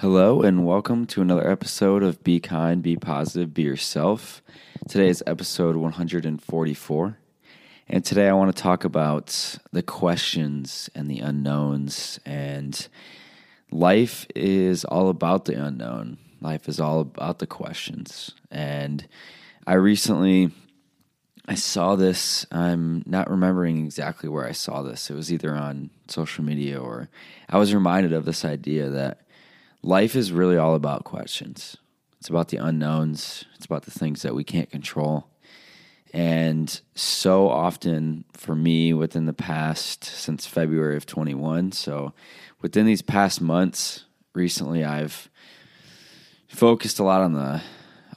Hello, and welcome to another episode of Be Kind, Be Positive, Be Yourself. Today is episode 144. And today I want to talk about the questions and the unknowns. And life is all about the unknown, life is all about the questions. And I recently. I saw this. I'm not remembering exactly where I saw this. It was either on social media or I was reminded of this idea that life is really all about questions. It's about the unknowns, it's about the things that we can't control. And so often for me within the past, since February of 21, so within these past months, recently I've focused a lot on the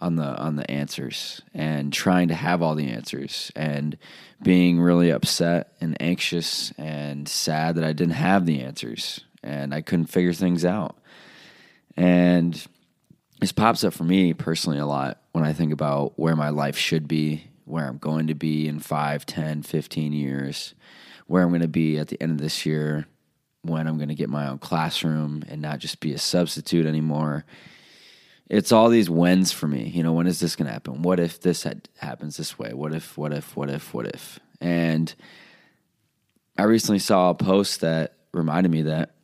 on the on the answers and trying to have all the answers and being really upset and anxious and sad that I didn't have the answers and I couldn't figure things out. And this pops up for me personally a lot when I think about where my life should be, where I'm going to be in 5, 10, 15 years, where I'm going to be at the end of this year, when I'm going to get my own classroom and not just be a substitute anymore. It's all these whens for me. You know, when is this going to happen? What if this had, happens this way? What if, what if, what if, what if? And I recently saw a post that reminded me that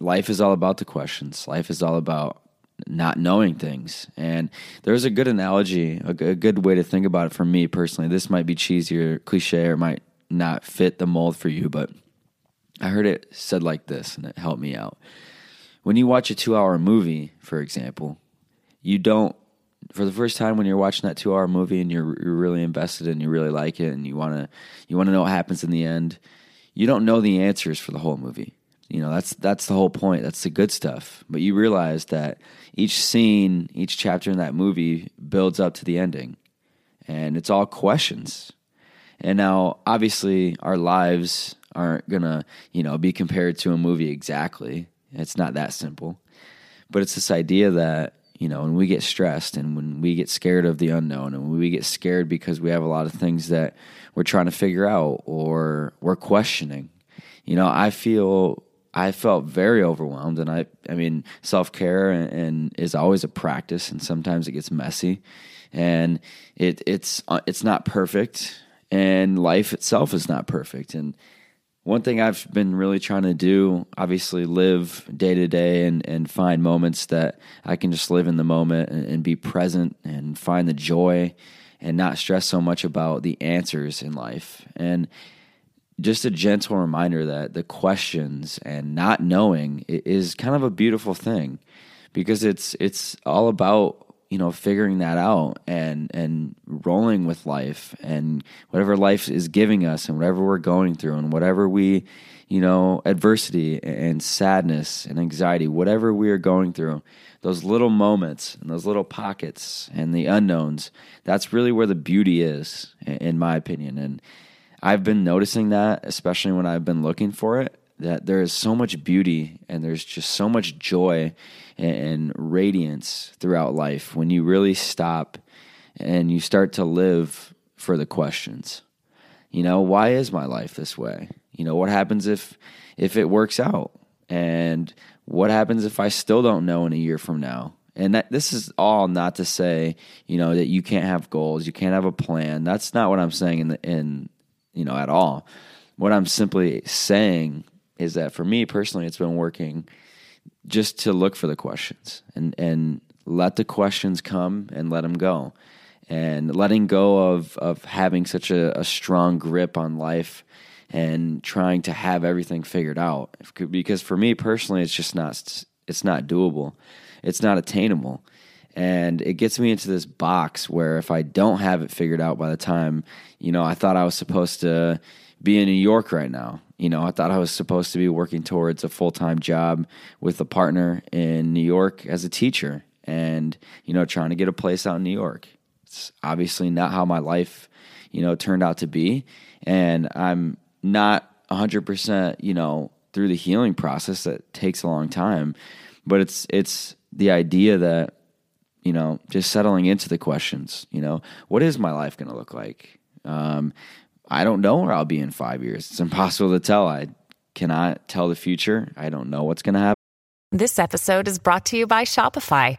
life is all about the questions. Life is all about not knowing things. And there's a good analogy, a, good way to think about it for me personally. This might be cheesy or cliche or might not fit the mold for you, but I heard it said like this and it helped me out. When you watch a two hour movie, for example, you don't for the first time when you're watching that two hour movie and you're, you're really invested and you really like it and you want to you want to know what happens in the end you don't know the answers for the whole movie you know, that's that's the whole point. That's the good stuff. But you realize that each scene, each chapter in that movie builds up to the ending. And it's all questions. And now obviously our lives aren't going to, you know, be compared to a movie exactly. It's not that simple. But it's this idea that, you know, when we get stressed and when we get scared of the unknown and when we get scared because we have a lot of things that we're trying to figure out or we're questioning. You know, I feel I felt very overwhelmed, and I, I mean, self care and, and, is always a practice, and sometimes it gets messy, and it it's uh, it's not perfect, and life itself is not perfect. And one thing I've been really trying to do, obviously, live day to day and and find moments that I can just live in the moment and, and be present and find the joy, and not stress so much about the answers in life, and just a gentle reminder that the questions and not knowing is kind of a beautiful thing because it's it's all about you know figuring that out and and rolling with life and whatever life is giving us and whatever we're going through and whatever we you know adversity and sadness and anxiety whatever we are going through those little moments and those little pockets and the unknowns that's really where the beauty is in my opinion. And I've been noticing that, especially when I've been looking for it, that there is so much beauty and there's just so much joy and radiance throughout life when you really stop and you start to live for the questions. You know, why is my life this way? You know, what happens if if it works out? And what happens if I still don't know in a year from now? And that, this is all not to say, you know, that you can't have goals, you can't have a plan. That's not what I'm saying in the, in you know, at all. What I'm simply saying is that for me personally, it's been working just to look for the questions and and let the questions come and let them go, and letting go of of having such a, a strong grip on life and trying to have everything figured out. Because for me personally, it's just not it's not doable. It's not attainable. And it gets me into this box where if I don't have it figured out by the time, you know, I thought I was supposed to be in New York right now. You know, I thought I was supposed to be working towards a full time job with a partner in New York as a teacher and, you know, trying to get a place out in New York. It's obviously not how my life, you know, turned out to be. And I'm not 100%, you know, through the healing process that takes a long time. But it's, it's the idea that you know, just settling into the questions. You know, what is my life going to look like? Um, I don't know where I'll be in five years. It's impossible to tell. I cannot tell the future. I don't know what's going to happen. This episode is brought to you by Shopify.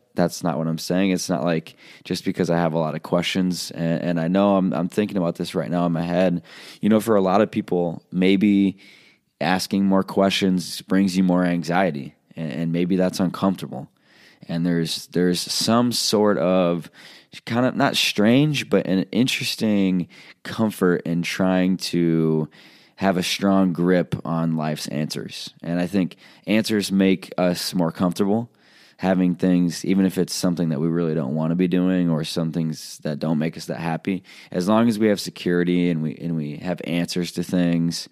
That's not what I'm saying. It's not like just because I have a lot of questions and, and I know I'm, I'm thinking about this right now in my head. You know, for a lot of people, maybe asking more questions brings you more anxiety and, and maybe that's uncomfortable and there's there's some sort of kind of not strange but an interesting comfort in trying to have a strong grip on life's answers and i think answers make us more comfortable having things even if it's something that we really don't want to be doing or some things that don't make us that happy as long as we have security and we and we have answers to things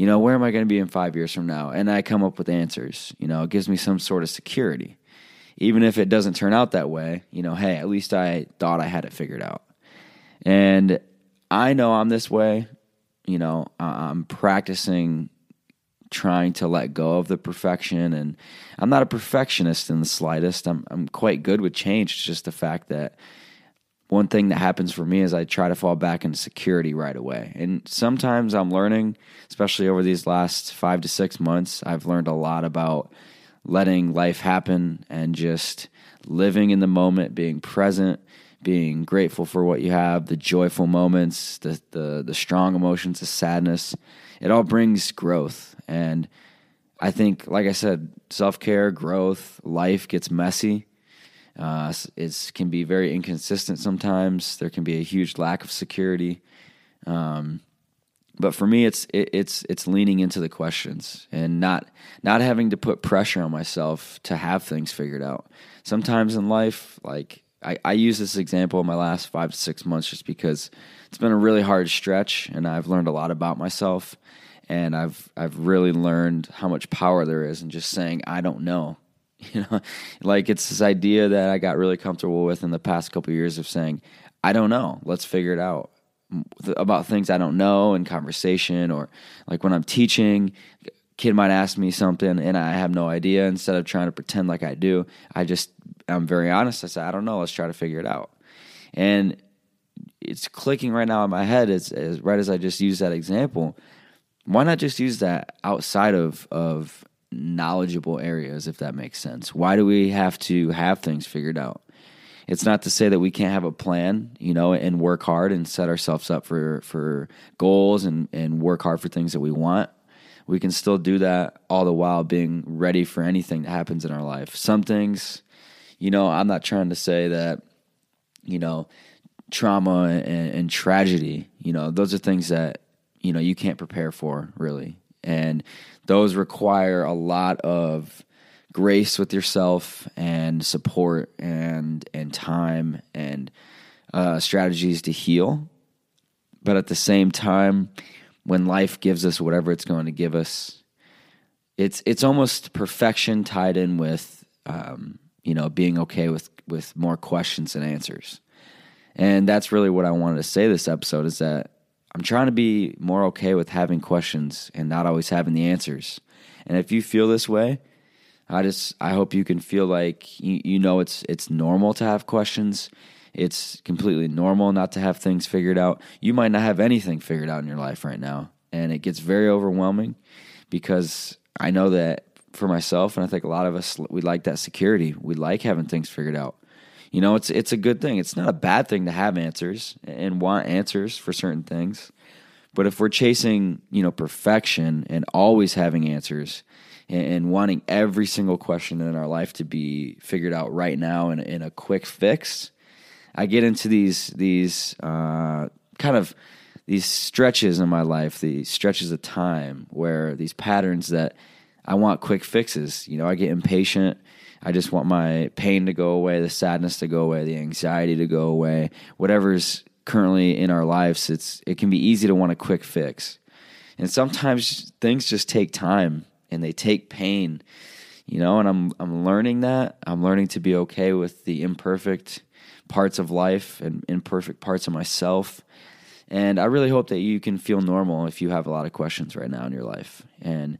you know, where am I going to be in five years from now? And I come up with answers. You know, it gives me some sort of security. Even if it doesn't turn out that way, you know, hey, at least I thought I had it figured out. And I know I'm this way. You know, I'm practicing trying to let go of the perfection. And I'm not a perfectionist in the slightest. I'm, I'm quite good with change. It's just the fact that one thing that happens for me is I try to fall back into security right away. And sometimes I'm learning, especially over these last five to six months, I've learned a lot about letting life happen and just living in the moment, being present, being grateful for what you have, the joyful moments, the the, the strong emotions, the sadness. It all brings growth. And I think, like I said, self care, growth, life gets messy uh, it can be very inconsistent sometimes. There can be a huge lack of security. Um, but for me, it's it, it's it's leaning into the questions and not not having to put pressure on myself to have things figured out. Sometimes in life, like I, I use this example in my last five to six months just because it's been a really hard stretch and I've learned a lot about myself. And I've I've really learned how much power there is in just saying I don't know. You know, like it's this idea that I got really comfortable with in the past couple of years of saying, I don't know, let's figure it out. About things I don't know in conversation or like when I'm teaching, kid might ask me something and I have no idea. Instead of trying to pretend like I do, I just I'm very honest. I said, I don't know. Let's try to figure it out. And it's clicking right now in my head. As, as right as I just used that example. Why not just use that outside of of knowledgeable areas, if that makes sense. Why do we have to have things figured out? It's not to say that we can't have a plan, you know, and work hard and set ourselves up for for goals and and work hard for things that we want. We can still do that all the while being ready for anything that happens in our life. Some things, you know, I'm not trying to say that, you know, trauma and, and tragedy, you know, those are things that you know you can't prepare for really and those require a lot of grace with yourself and support and and time and uh, strategies to heal. But at the same time, when life gives us whatever it's going to give us, it's it's almost perfection tied in with um, you know being okay with with more questions and answers. And that's really what I wanted to say this episode is that I'm trying to be more okay with having questions and not always having the answers. And if you feel this way, I just I hope you can feel like you, you know it's it's normal to have questions. It's completely normal not to have things figured out. You might not have anything figured out in your life right now, and it gets very overwhelming because I know that for myself and I think a lot of us we like that security. We like having things figured out you know, it's it's a good thing. It's not a bad thing to have answers and want answers for certain things. But if we're chasing, you know, perfection and always having answers and, and wanting every single question in our life to be figured out right now in, in a quick fix, I get into these these uh, kind of these stretches in my life, these stretches of time where these patterns that I want quick fixes. You know, I get impatient I just want my pain to go away, the sadness to go away, the anxiety to go away, whatever's currently in our lives. It's it can be easy to want a quick fix, and sometimes things just take time and they take pain. you know, and I'm I'm learning that. I'm learning to be okay with the imperfect parts of life and imperfect parts of myself. And I really hope that you can feel normal if you have a lot of questions right now in your life. And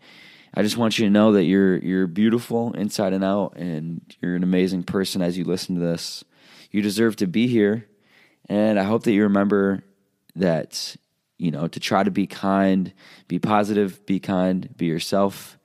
I just want you to know that you're you're beautiful inside and out and you're an amazing person as you listen to this. You deserve to be here. And I hope that you remember that you know, to try to be kind, be positive, be kind, be yourself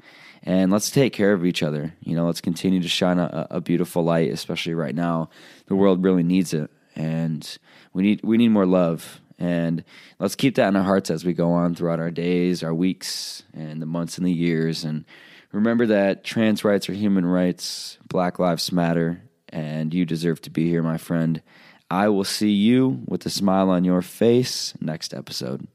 and let's take care of each other. You know, let's continue to shine a, a, beautiful light, especially right now. The world really needs it, and we need we need more love. And let's keep that in our hearts as we go on throughout our days, our weeks, and the months and the years. And remember that trans rights are human rights, Black Lives Matter, and you deserve to be here, my friend. I will see you with a smile on your face next episode.